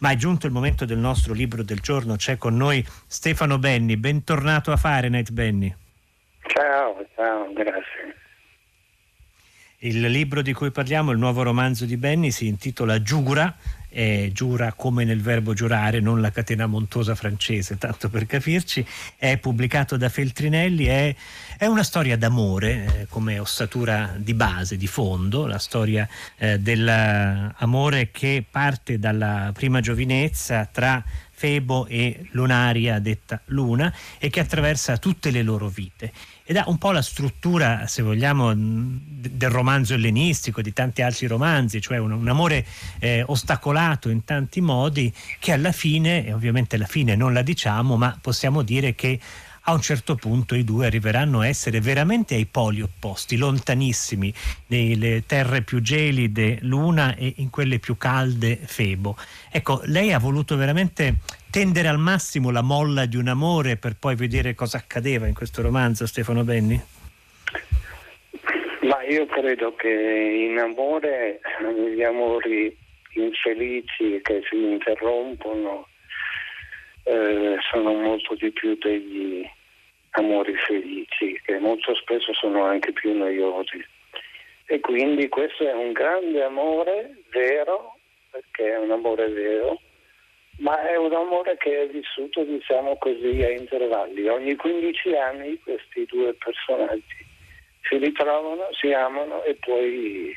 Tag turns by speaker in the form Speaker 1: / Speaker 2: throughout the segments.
Speaker 1: Ma è giunto il momento del nostro libro del giorno, c'è con noi Stefano Benni, bentornato a Fahrenheit Benni.
Speaker 2: Ciao, ciao, grazie.
Speaker 1: Il libro di cui parliamo, il nuovo romanzo di Benni, si intitola Giura, eh, giura come nel verbo giurare, non la catena montosa francese, tanto per capirci, è pubblicato da Feltrinelli, è, è una storia d'amore eh, come ossatura di base, di fondo, la storia eh, dell'amore che parte dalla prima giovinezza tra Febo e Lunaria, detta Luna, e che attraversa tutte le loro vite ed ha un po' la struttura, se vogliamo, del romanzo ellenistico, di tanti altri romanzi, cioè un, un amore eh, ostacolato in tanti modi che alla fine, e ovviamente la fine non la diciamo, ma possiamo dire che a un certo punto i due arriveranno a essere veramente ai poli opposti, lontanissimi, nelle terre più gelide Luna e in quelle più calde Febo. Ecco, lei ha voluto veramente tendere al massimo la molla di un amore per poi vedere cosa accadeva in questo romanzo, Stefano Benni?
Speaker 2: Ma io credo che in amore, gli amori infelici che si interrompono eh, sono molto di più degli amori felici, che molto spesso sono anche più noiosi. E quindi questo è un grande amore vero, perché è un amore vero, ma è un amore che è vissuto, diciamo così, a intervalli. Ogni 15 anni questi due personaggi si ritrovano, si amano e poi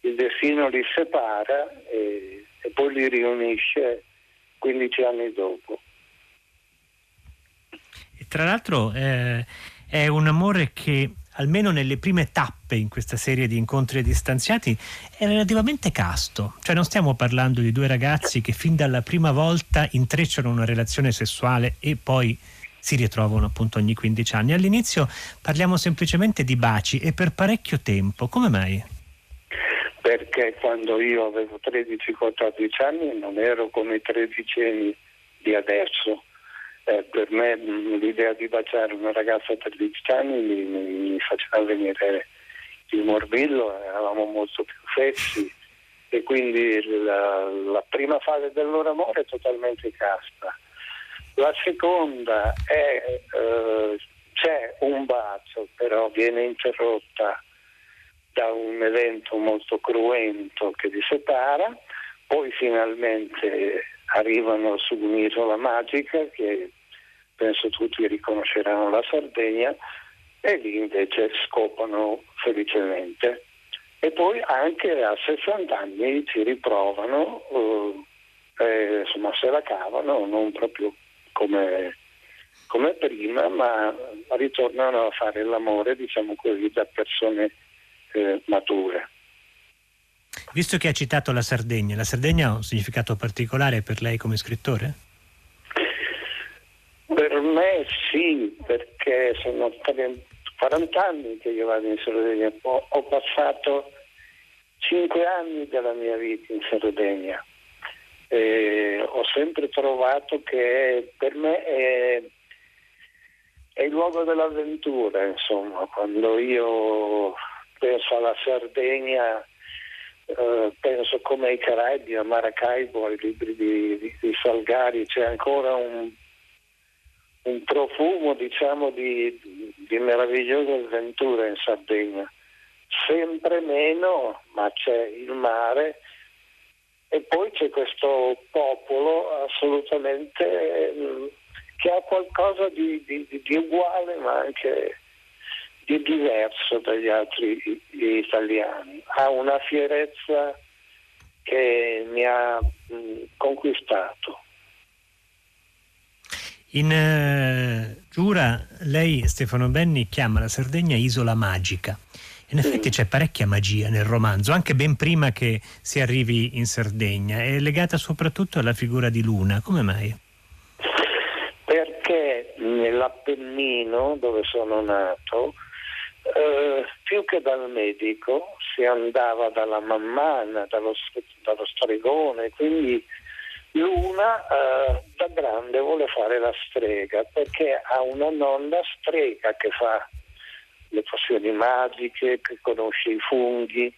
Speaker 2: il destino li separa e, e poi li riunisce 15 anni dopo.
Speaker 1: E tra l'altro eh, è un amore che almeno nelle prime tappe in questa serie di incontri distanziati, è relativamente casto. Cioè non stiamo parlando di due ragazzi che fin dalla prima volta intrecciano una relazione sessuale e poi si ritrovano appunto ogni 15 anni. All'inizio parliamo semplicemente di baci e per parecchio tempo. Come mai?
Speaker 2: Perché quando io avevo 13-14 anni non ero come i tredicenni di adesso eh, per me l'idea di baciare una ragazza per 10 anni mi, mi, faceva venire il morbillo, eravamo molto più fessi e quindi la, la prima fase del loro amore è totalmente casta. La seconda è eh, c'è un bacio, però viene interrotta da un evento molto cruento che li separa, poi finalmente arrivano su un'isola magica che penso tutti riconosceranno la Sardegna e lì invece scopano felicemente. E poi anche a 60 anni ci riprovano, eh, insomma se la cavano, non proprio come, come prima, ma ritornano a fare l'amore, diciamo così, da persone eh, mature.
Speaker 1: Visto che ha citato la Sardegna, la Sardegna ha un significato particolare per lei come scrittore?
Speaker 2: Per me sì, perché sono 40 anni che io vado in Sardegna, ho, passato 5 anni della mia vita in Sardegna. E ho sempre trovato che per me è, è il luogo dell'avventura, insomma, quando io penso alla Sardegna eh, penso come ai Caraibi, a Maracaibo, ai libri di, di, di Salgari, c'è ancora un, un profumo diciamo di, di meravigliose avventure in Sardegna. Sempre meno, ma c'è il mare e poi c'è questo popolo assolutamente mm, che ha qualcosa di, di, di uguale ma anche di diverso dagli altri italiani, ha una fierezza che mi ha mh, conquistato.
Speaker 1: In uh, Giura lei, Stefano Benni, chiama la Sardegna isola magica. In effetti mm. c'è parecchia magia nel romanzo, anche ben prima che si arrivi in Sardegna. È legata soprattutto alla figura di Luna. Come mai?
Speaker 2: Perché nell'Appennino, dove sono nato, eh, più che dal medico si andava dalla mammana, dallo, dallo stregone, quindi Luna eh, da grande vuole fare la strega perché ha una nonna strega che fa le pozioni magiche, che conosce i funghi.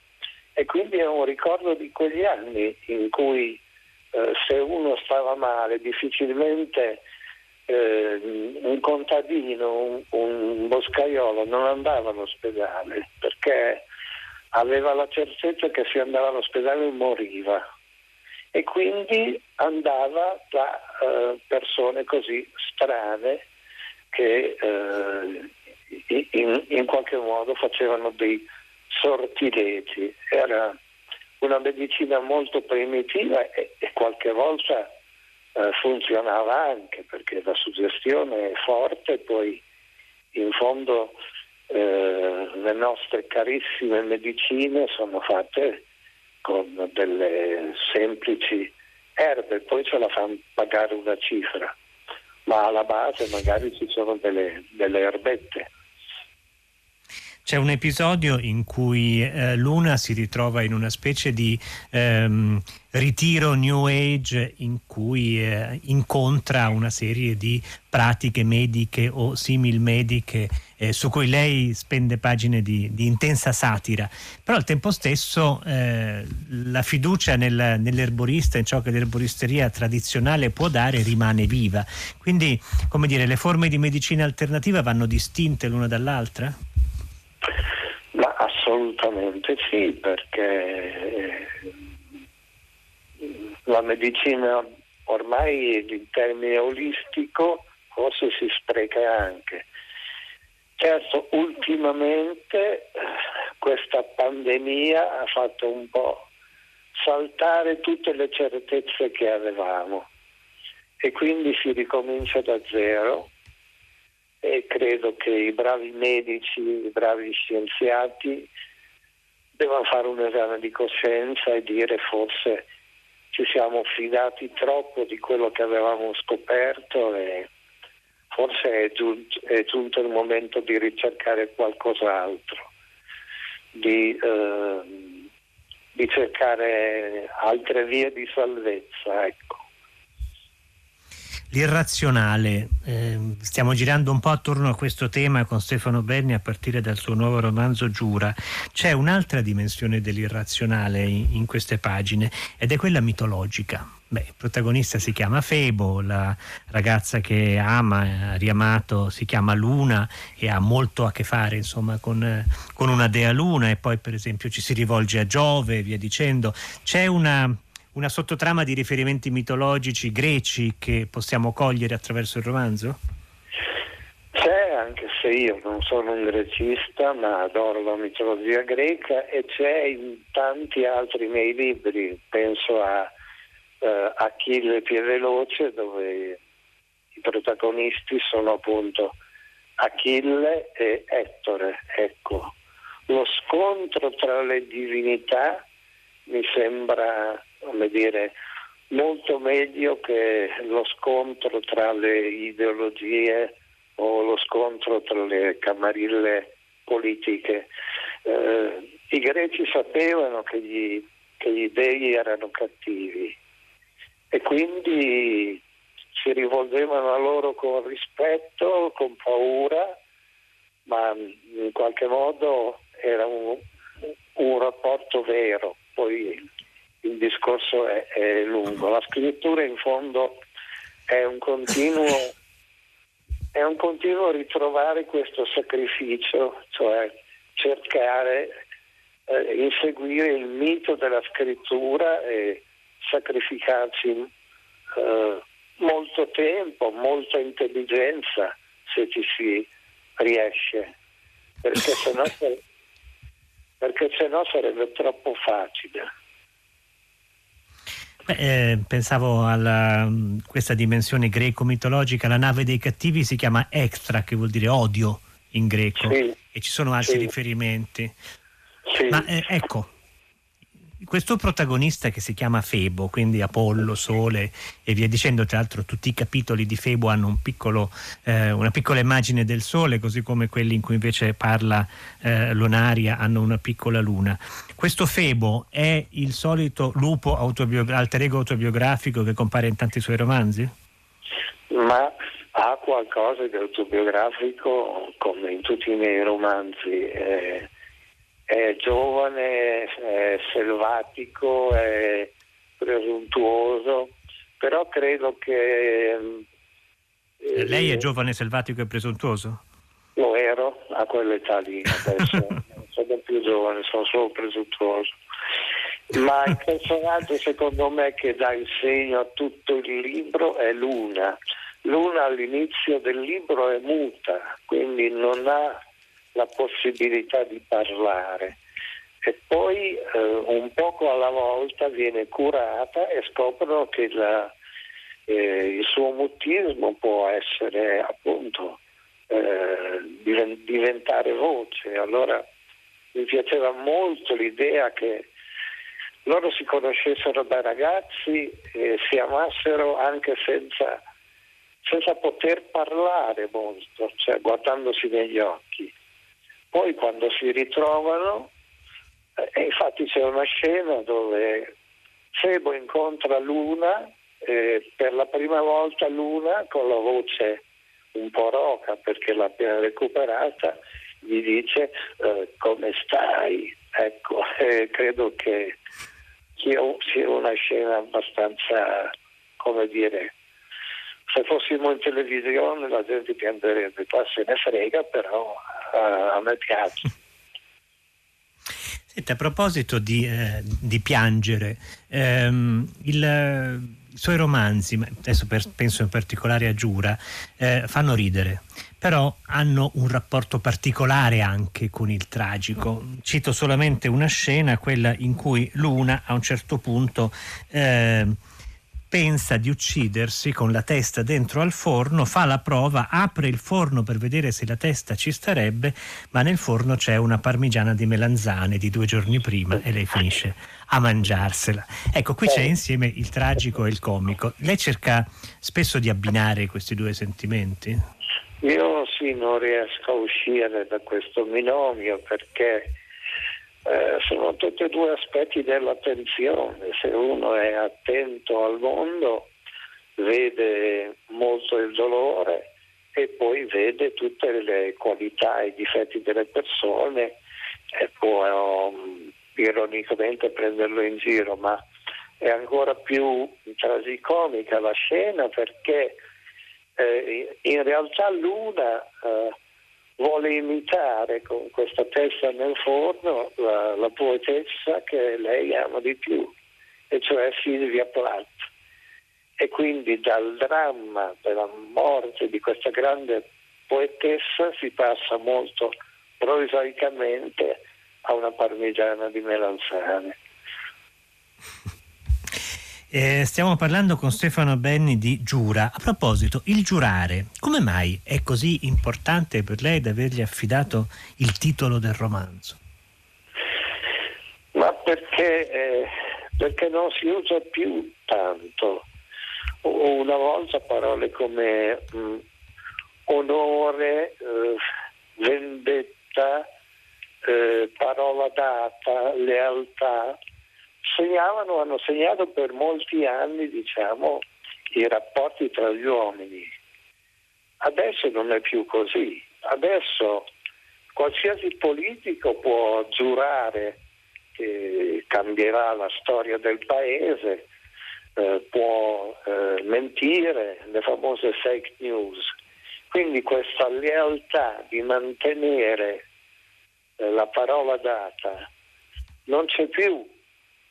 Speaker 2: E quindi è un ricordo di quegli anni in cui eh, se uno stava male difficilmente eh, un contadino, un, un boscaiolo non andava all'ospedale perché aveva la certezza che se andava all'ospedale moriva e quindi andava da eh, persone così strane che eh, in, in, qualche modo facevano dei sortilegi. Era una medicina molto primitiva e, e qualche volta eh, funzionava anche perché la suggestione è forte poi in fondo eh, le nostre carissime medicine sono fatte con delle semplici erbe, poi ce la fanno pagare una cifra, ma alla base magari ci sono delle, delle erbette.
Speaker 1: C'è un episodio in cui eh, Luna si ritrova in una specie di ehm, ritiro New Age in cui eh, incontra una serie di pratiche mediche o simil mediche eh, su cui lei spende pagine di, di, intensa satira, però al tempo stesso eh, la fiducia nel, nell'erborista, in ciò che l'erboristeria tradizionale può dare, rimane viva. Quindi, come dire, le forme di medicina alternativa vanno distinte l'una dall'altra?
Speaker 2: Ma assolutamente sì, perché la medicina ormai in termine olistico forse si spreca anche. Certo, ultimamente questa pandemia ha fatto un po' saltare tutte le certezze che avevamo e quindi si ricomincia da zero e credo che i bravi medici, i bravi scienziati devono fare un esame di coscienza e dire forse ci siamo fidati troppo di quello che avevamo scoperto e forse è giunto, è giunto il momento di ricercare qualcos'altro, di, eh, di cercare altre vie di salvezza. Ecco
Speaker 1: l'irrazionale. Eh, stiamo girando un po' attorno a questo tema con Stefano Berni a partire dal suo nuovo romanzo Giura. C'è un'altra dimensione dell'irrazionale in, in queste pagine ed è quella mitologica. Beh, il protagonista si chiama Febo, la ragazza che ama, ha riamato, si chiama Luna e ha molto a che fare insomma, con, con una dea Luna e poi per esempio ci si rivolge a Giove e via dicendo. C'è una una sottotrama di riferimenti mitologici greci che possiamo cogliere attraverso il romanzo?
Speaker 2: C'è, anche se io non sono un grecista, ma adoro la mitologia greca e c'è in tanti altri miei libri, penso a uh, Achille Pieveloce, dove i protagonisti sono appunto Achille e Ettore. Ecco, lo scontro tra le divinità mi sembra come dire, molto meglio che lo scontro tra le ideologie o lo scontro tra le camarille politiche. Eh, I greci sapevano che gli, che gli dei erano cattivi e quindi si rivolgevano a loro con rispetto, con paura, ma in qualche modo era un, un rapporto vero. Poi il discorso è, è lungo. La scrittura in fondo è un continuo, è un continuo ritrovare questo sacrificio, cioè cercare, eh, inseguire il mito della scrittura e sacrificarci eh, molto tempo, molta intelligenza se ci si riesce, perché perché sennò sarebbe troppo facile.
Speaker 1: Eh, pensavo a mm, questa dimensione greco-mitologica, la nave dei cattivi si chiama Extra, che vuol dire odio in greco, sì, e ci sono altri sì. riferimenti. Sì. Ma eh, ecco, questo protagonista che si chiama Febo, quindi Apollo, Sole e via dicendo, tra l'altro tutti i capitoli di Febo hanno un piccolo, eh, una piccola immagine del Sole, così come quelli in cui invece parla eh, Lonaria hanno una piccola luna. Questo Febo è il solito lupo autobiogra- alter ego autobiografico che compare in tanti suoi romanzi?
Speaker 2: Ma ha qualcosa di autobiografico come in tutti i miei romanzi. Eh è giovane, è selvatico, è, presuntuoso, però credo che...
Speaker 1: Eh, Lei è giovane, selvatico e presuntuoso?
Speaker 2: Lo ero a quell'età lì, adesso sono più giovane, sono solo presuntuoso. Ma il personaggio secondo me che dà il segno a tutto il libro è Luna. Luna all'inizio del libro è muta, quindi non ha la possibilità di parlare e poi eh, un poco alla volta viene curata e scoprono che la, eh, il suo mutismo può essere appunto eh, diventare voce. Allora mi piaceva molto l'idea che loro si conoscessero da ragazzi e si amassero anche senza, senza poter parlare molto, cioè guardandosi negli occhi. Poi quando si ritrovano, eh, infatti c'è una scena dove Febo incontra Luna e per la prima volta Luna con la voce un po' roca perché l'ha appena recuperata gli dice eh, come stai? Ecco eh, credo che sia una scena abbastanza come dire se fossimo in televisione la gente piangerebbe, qua se ne frega, però uh, a me piace.
Speaker 1: Senta, a proposito di, eh, di piangere, ehm, il, i suoi romanzi, adesso per, penso in particolare a Giura, eh, fanno ridere, però hanno un rapporto particolare anche con il tragico. Cito solamente una scena, quella in cui Luna a un certo punto... Eh, pensa di uccidersi con la testa dentro al forno, fa la prova, apre il forno per vedere se la testa ci starebbe, ma nel forno c'è una parmigiana di melanzane di due giorni prima e lei finisce a mangiarsela. Ecco, qui c'è insieme il tragico e il comico. Lei cerca spesso di abbinare questi due sentimenti?
Speaker 2: Io sì, non riesco a uscire da questo binomio perché eh, sono tutti e due aspetti dell'attenzione. Se uno è attento al mondo, vede molto il dolore e poi vede tutte le qualità e i difetti delle persone e può um, ironicamente prenderlo in giro, ma è ancora più tragicomica la scena perché eh, in realtà Luna eh, vuole imitare con questa testa nel forno la, la poetessa che lei ama di più, e cioè Silvia Plath. E quindi dal dramma della morte di questa grande poetessa si passa molto prosaicamente a una parmigiana di melanzane.
Speaker 1: Eh, stiamo parlando con Stefano Benni di Giura. A proposito, il giurare, come mai è così importante per lei da avergli affidato il titolo del romanzo?
Speaker 2: Ma perché, eh, perché non si usa più tanto. Una volta parole come mh, mm, onore, eh, vendetta, eh, parola data, lealtà segnavano, hanno segnato per molti anni diciamo, i rapporti tra gli uomini. Adesso non è più così. Adesso qualsiasi politico può giurare che cambierà la storia del paese, eh, può eh, mentire, le famose fake news. Quindi questa lealtà di mantenere eh, la parola data non c'è più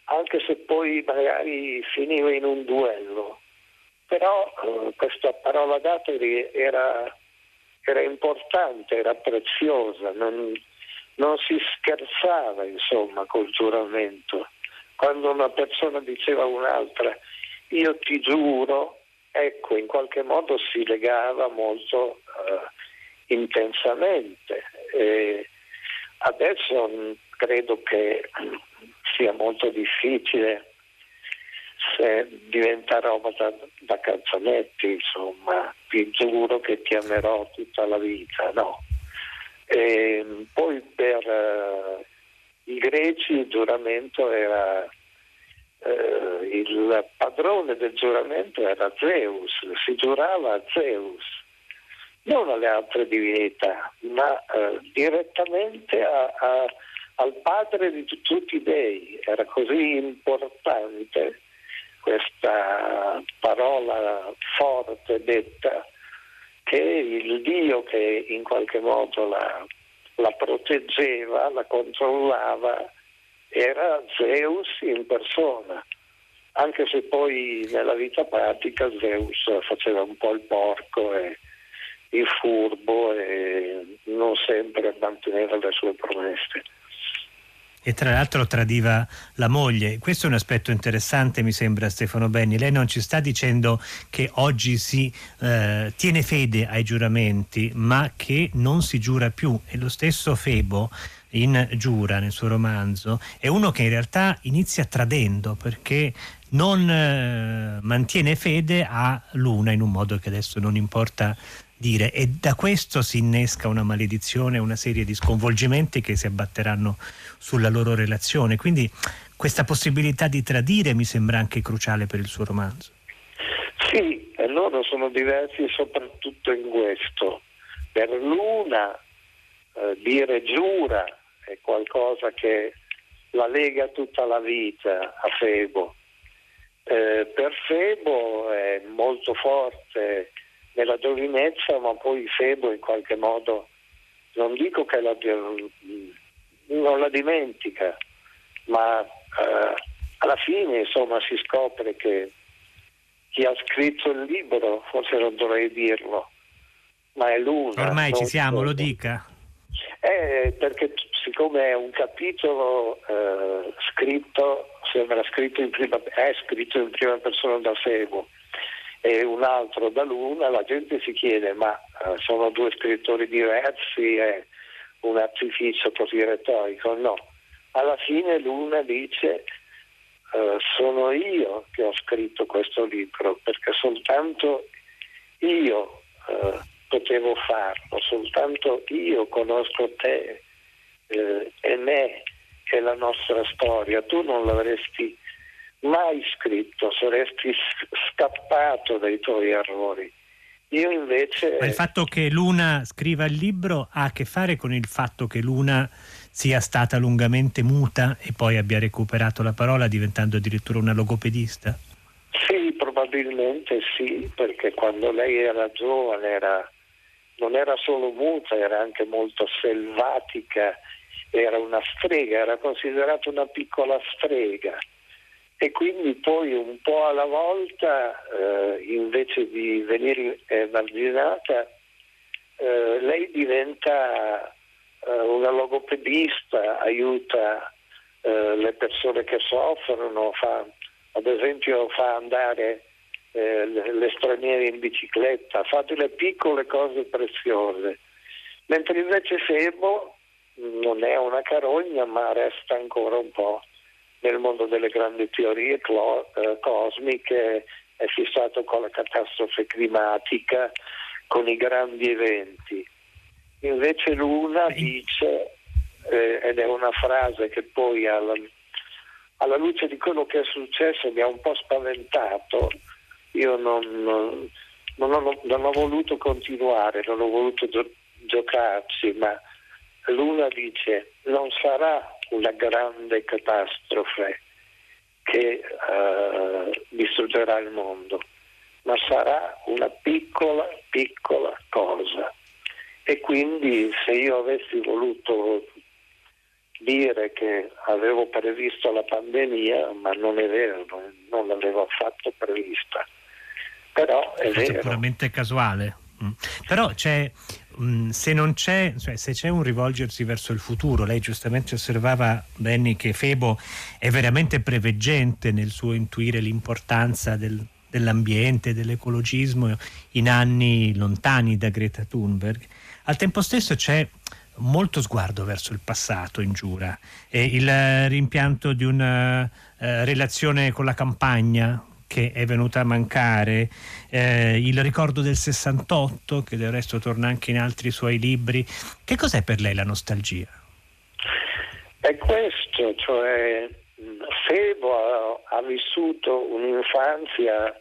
Speaker 2: anche se poi magari finiva in un duello. Però eh, questa parola data era, era, importante, era preziosa, non, non si scherzava insomma col giuramento. Quando una persona diceva a un'altra io ti giuro, ecco, in qualche modo si legava molto uh, intensamente. E adesso credo che sia molto difficile se diventa roba da, da canzonetti, insomma, ti giuro che ti amerò tutta la vita, no. E poi per uh, i greci il giuramento era uh, il padrone del giuramento era Zeus, si giurava a Zeus, non alle altre divinità, ma uh, direttamente a, a al padre di tutti i dei, era così importante questa parola forte detta che il Dio che in qualche modo la, la proteggeva, la controllava, era Zeus in persona, anche se poi nella vita pratica Zeus faceva un po' il porco e il furbo e non sempre manteneva le sue promesse
Speaker 1: e tra l'altro tradiva la moglie. Questo è un aspetto interessante, mi sembra, Stefano Benni. Lei non ci sta dicendo che oggi si eh, tiene fede ai giuramenti, ma che non si giura più. E lo stesso Febo in Giura, nel suo romanzo, è uno che in realtà inizia tradendo perché non eh, mantiene fede a Luna in un modo che adesso non importa dire e da questo si innesca una maledizione, una serie di sconvolgimenti che si abbatteranno sulla loro relazione. Quindi questa possibilità di tradire mi sembra anche cruciale per il suo romanzo.
Speaker 2: Sì, e loro sono diversi soprattutto in questo. Per l'una eh, dire giura è qualcosa che la lega tutta la vita a Febo. Eh, per Febo è molto forte nella giovinezza, ma poi Febo in qualche modo, non dico che la, non la dimentica, ma eh, alla fine insomma si scopre che chi ha scritto il libro, forse non dovrei dirlo, ma è Luna.
Speaker 1: Ormai ci siamo, lo dica.
Speaker 2: Eh, perché siccome è un capitolo eh, scritto, sembra scritto in prima, è scritto in prima persona da Febo e un altro da Luna, la gente si chiede ma uh, sono due scrittori diversi, è un artificio così retorico? No, alla fine Luna dice uh, sono io che ho scritto questo libro perché soltanto io uh, potevo farlo, soltanto io conosco te e me e la nostra storia, tu non l'avresti mai scritto, saresti scappato dai tuoi errori. Io invece...
Speaker 1: Ma il fatto che Luna scriva il libro ha a che fare con il fatto che Luna sia stata lungamente muta e poi abbia recuperato la parola diventando addirittura una logopedista?
Speaker 2: Sì, probabilmente sì, perché quando lei era giovane era, non era solo muta, era anche molto selvatica, era una strega, era considerata una piccola strega e quindi poi un po' alla volta, eh, invece di venire emarginata, eh, lei diventa eh, una logopedista, aiuta eh, le persone che soffrono, fa, ad esempio fa andare eh, le straniere in bicicletta, fa delle piccole cose preziose, mentre invece Febo non è una carogna ma resta ancora un po' nel mondo delle grandi teorie clo- eh, cosmiche, è fissato con la catastrofe climatica, con i grandi eventi. Invece Luna dice, eh, ed è una frase che poi alla, alla, luce di quello che è successo mi ha un po' spaventato, io non, non, non, ho, non ho, voluto continuare, non ho voluto gio- giocarci, ma Luna dice non sarà una grande catastrofe che uh, distruggerà il mondo, ma sarà una piccola, piccola cosa. E quindi se io avessi voluto dire che avevo previsto la pandemia, ma non è vero, non l'avevo affatto prevista. Però è, è vero.
Speaker 1: puramente casuale. Mm. Però c'è Mm, se non c'è, cioè se c'è un rivolgersi verso il futuro, lei giustamente osservava Benny che Febo è veramente preveggente nel suo intuire l'importanza del, dell'ambiente, dell'ecologismo in anni lontani da Greta Thunberg. Al tempo stesso c'è molto sguardo verso il passato in Giura e il rimpianto di una uh, relazione con la campagna che è venuta a mancare, eh, il ricordo del 68, che del resto torna anche in altri suoi libri. Che cos'è per lei la nostalgia?
Speaker 2: È questo, cioè Febo ha, ha vissuto un'infanzia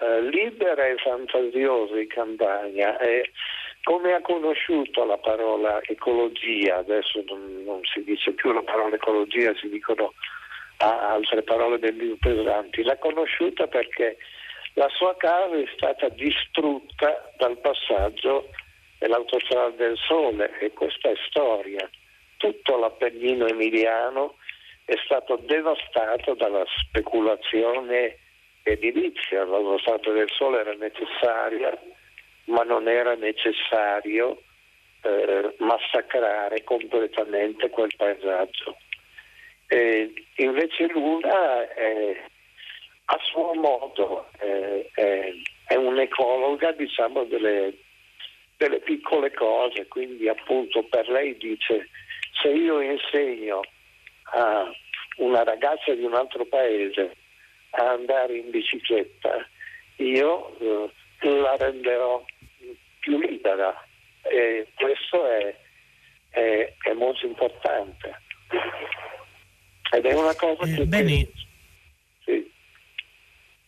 Speaker 2: eh, libera e fantasiosa in campagna e come ha conosciuto la parola ecologia, adesso non, non si dice più la parola ecologia, si dicono altre parole del libro pesanti, l'ha conosciuta perché la sua casa è stata distrutta dal passaggio dell'autostrada del sole e questa è storia. Tutto l'Appennino emiliano è stato devastato dalla speculazione edilizia. L'autostrada del sole era necessaria, ma non era necessario eh, massacrare completamente quel paesaggio. E invece Luna è, a suo modo è, è un'ecologa diciamo, delle, delle piccole cose, quindi appunto per lei dice se io insegno a una ragazza di un altro paese a andare in bicicletta, io eh, la renderò più libera e questo è, è, è molto importante. Ed è una cosa eh, che...
Speaker 1: Beni... Sì.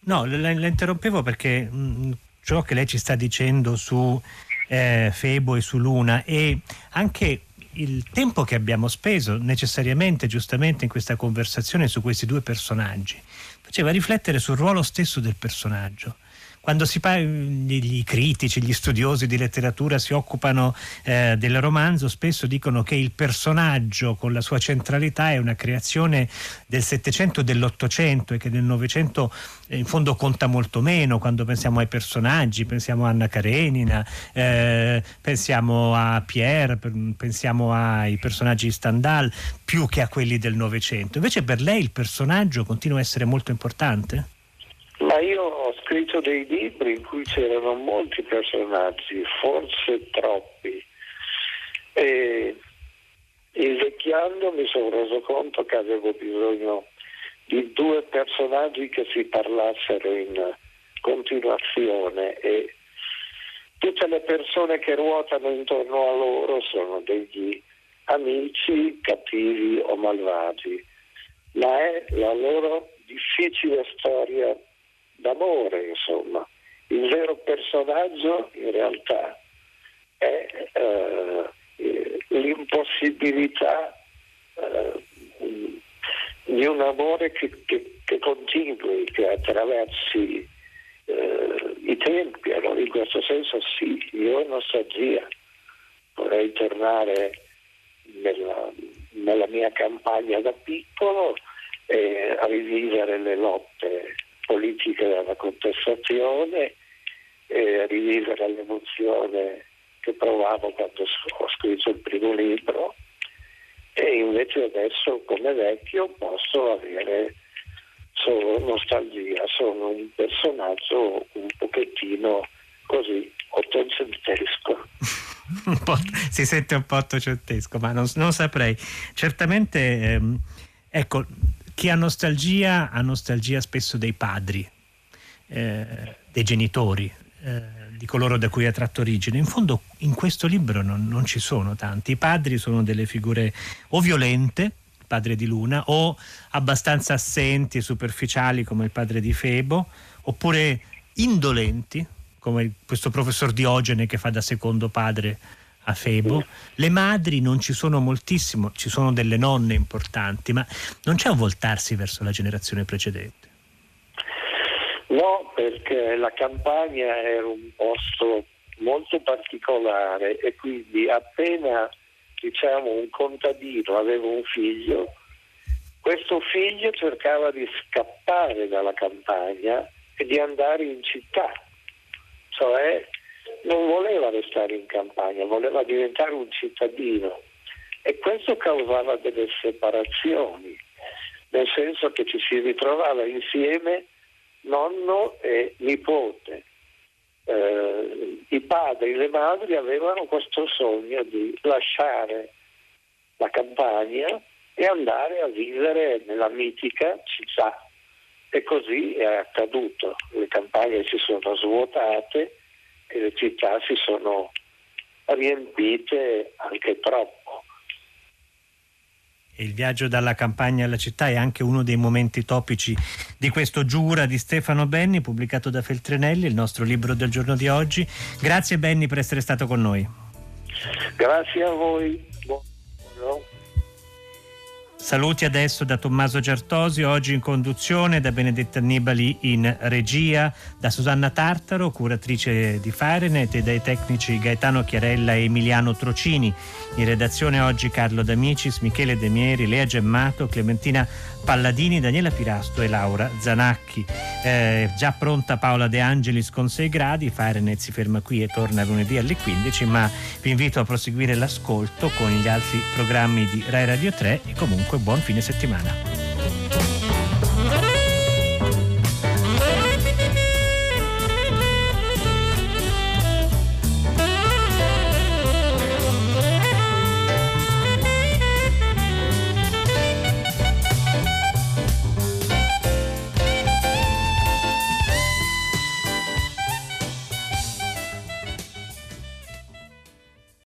Speaker 1: No, la, la, interrompevo perché mh, mm, ciò che lei ci sta dicendo su eh, Febo e su Luna e anche il tempo che abbiamo speso necessariamente, giustamente, in questa conversazione su questi due personaggi faceva riflettere sul ruolo stesso del personaggio quando si parla, gli critici, gli studiosi di letteratura si occupano eh, del romanzo, spesso dicono che il personaggio con la sua centralità è una creazione del Settecento e dell'Ottocento e che nel Novecento eh, in fondo conta molto meno quando pensiamo ai personaggi, pensiamo a Anna Karenina, eh, pensiamo a Pierre, pensiamo ai personaggi di Stendhal più che a quelli del Novecento. Invece per lei il personaggio continua a essere molto importante?
Speaker 2: Ma io dei libri in cui c'erano molti personaggi, forse troppi. E invecchiando mi sono reso conto che avevo bisogno di due personaggi che si parlassero in continuazione e tutte le persone che ruotano intorno a loro sono degli amici cattivi o malvagi, ma è la loro difficile storia d'amore, insomma. Il vero personaggio in realtà è eh, l'impossibilità eh, di un amore che, che, che, continui, che attraversi eh, i tempi. Allora in questo senso sì, io ho nostalgia. Vorrei tornare nella, nella mia campagna da piccolo e rivivere le lotte politica della contestazione e rivivere l'emozione che provavo quando ho scritto il primo libro e invece adesso come vecchio posso avere solo nostalgia, sono un personaggio un pochettino così ottocentesco.
Speaker 1: si sente un po' ottocentesco, ma non, non saprei. Certamente, ehm, ecco, chi ha nostalgia ha nostalgia spesso dei padri, eh, dei genitori, eh, di coloro da cui ha tratto origine. In fondo in questo libro non, non, ci sono tanti. I padri sono delle figure o violente, il padre di Luna, o abbastanza assenti e superficiali come il padre di Febo, oppure indolenti come questo professor Diogene che fa da secondo padre a Febo. Le madri non ci sono moltissimo, ci sono delle nonne importanti, ma non c'è un voltarsi verso la generazione precedente.
Speaker 2: No, perché la campagna era un posto molto particolare e quindi appena diciamo un contadino aveva un figlio, questo figlio cercava di scappare dalla campagna e di andare in città, cioè non voleva restare in campagna, voleva diventare un cittadino e questo causava delle separazioni, nel senso che ci si ritrovava insieme nonno e nipote. Eh, I padri e le madri avevano questo sogno di lasciare la campagna e andare a vivere nella mitica città. E così è accaduto. Le campagne si sono svuotate e le città si sono riempite anche troppo.
Speaker 1: Il viaggio dalla campagna alla città è anche uno dei momenti topici di questo Giura di Stefano Benni, pubblicato da Feltrinelli, il nostro libro del giorno di oggi. Grazie Benni per essere stato con noi.
Speaker 2: Grazie a voi.
Speaker 1: Saluti adesso da Tommaso Giartosi, oggi in conduzione, da Benedetta Annibali in regia, da Susanna Tartaro, curatrice di Farenet e dai tecnici Gaetano Chiarella e Emiliano Trocini. In redazione oggi Carlo D'Amicis, Michele Demieri, Lea Gemmato, Clementina Palladini, Daniela Pirasto e Laura Zanacchi. Eh, già pronta Paola De Angelis con 6 gradi, Farenet si ferma qui e torna lunedì alle 15, ma vi invito a proseguire l'ascolto con gli altri programmi di Rai Radio 3 e comunque buon fine settimana.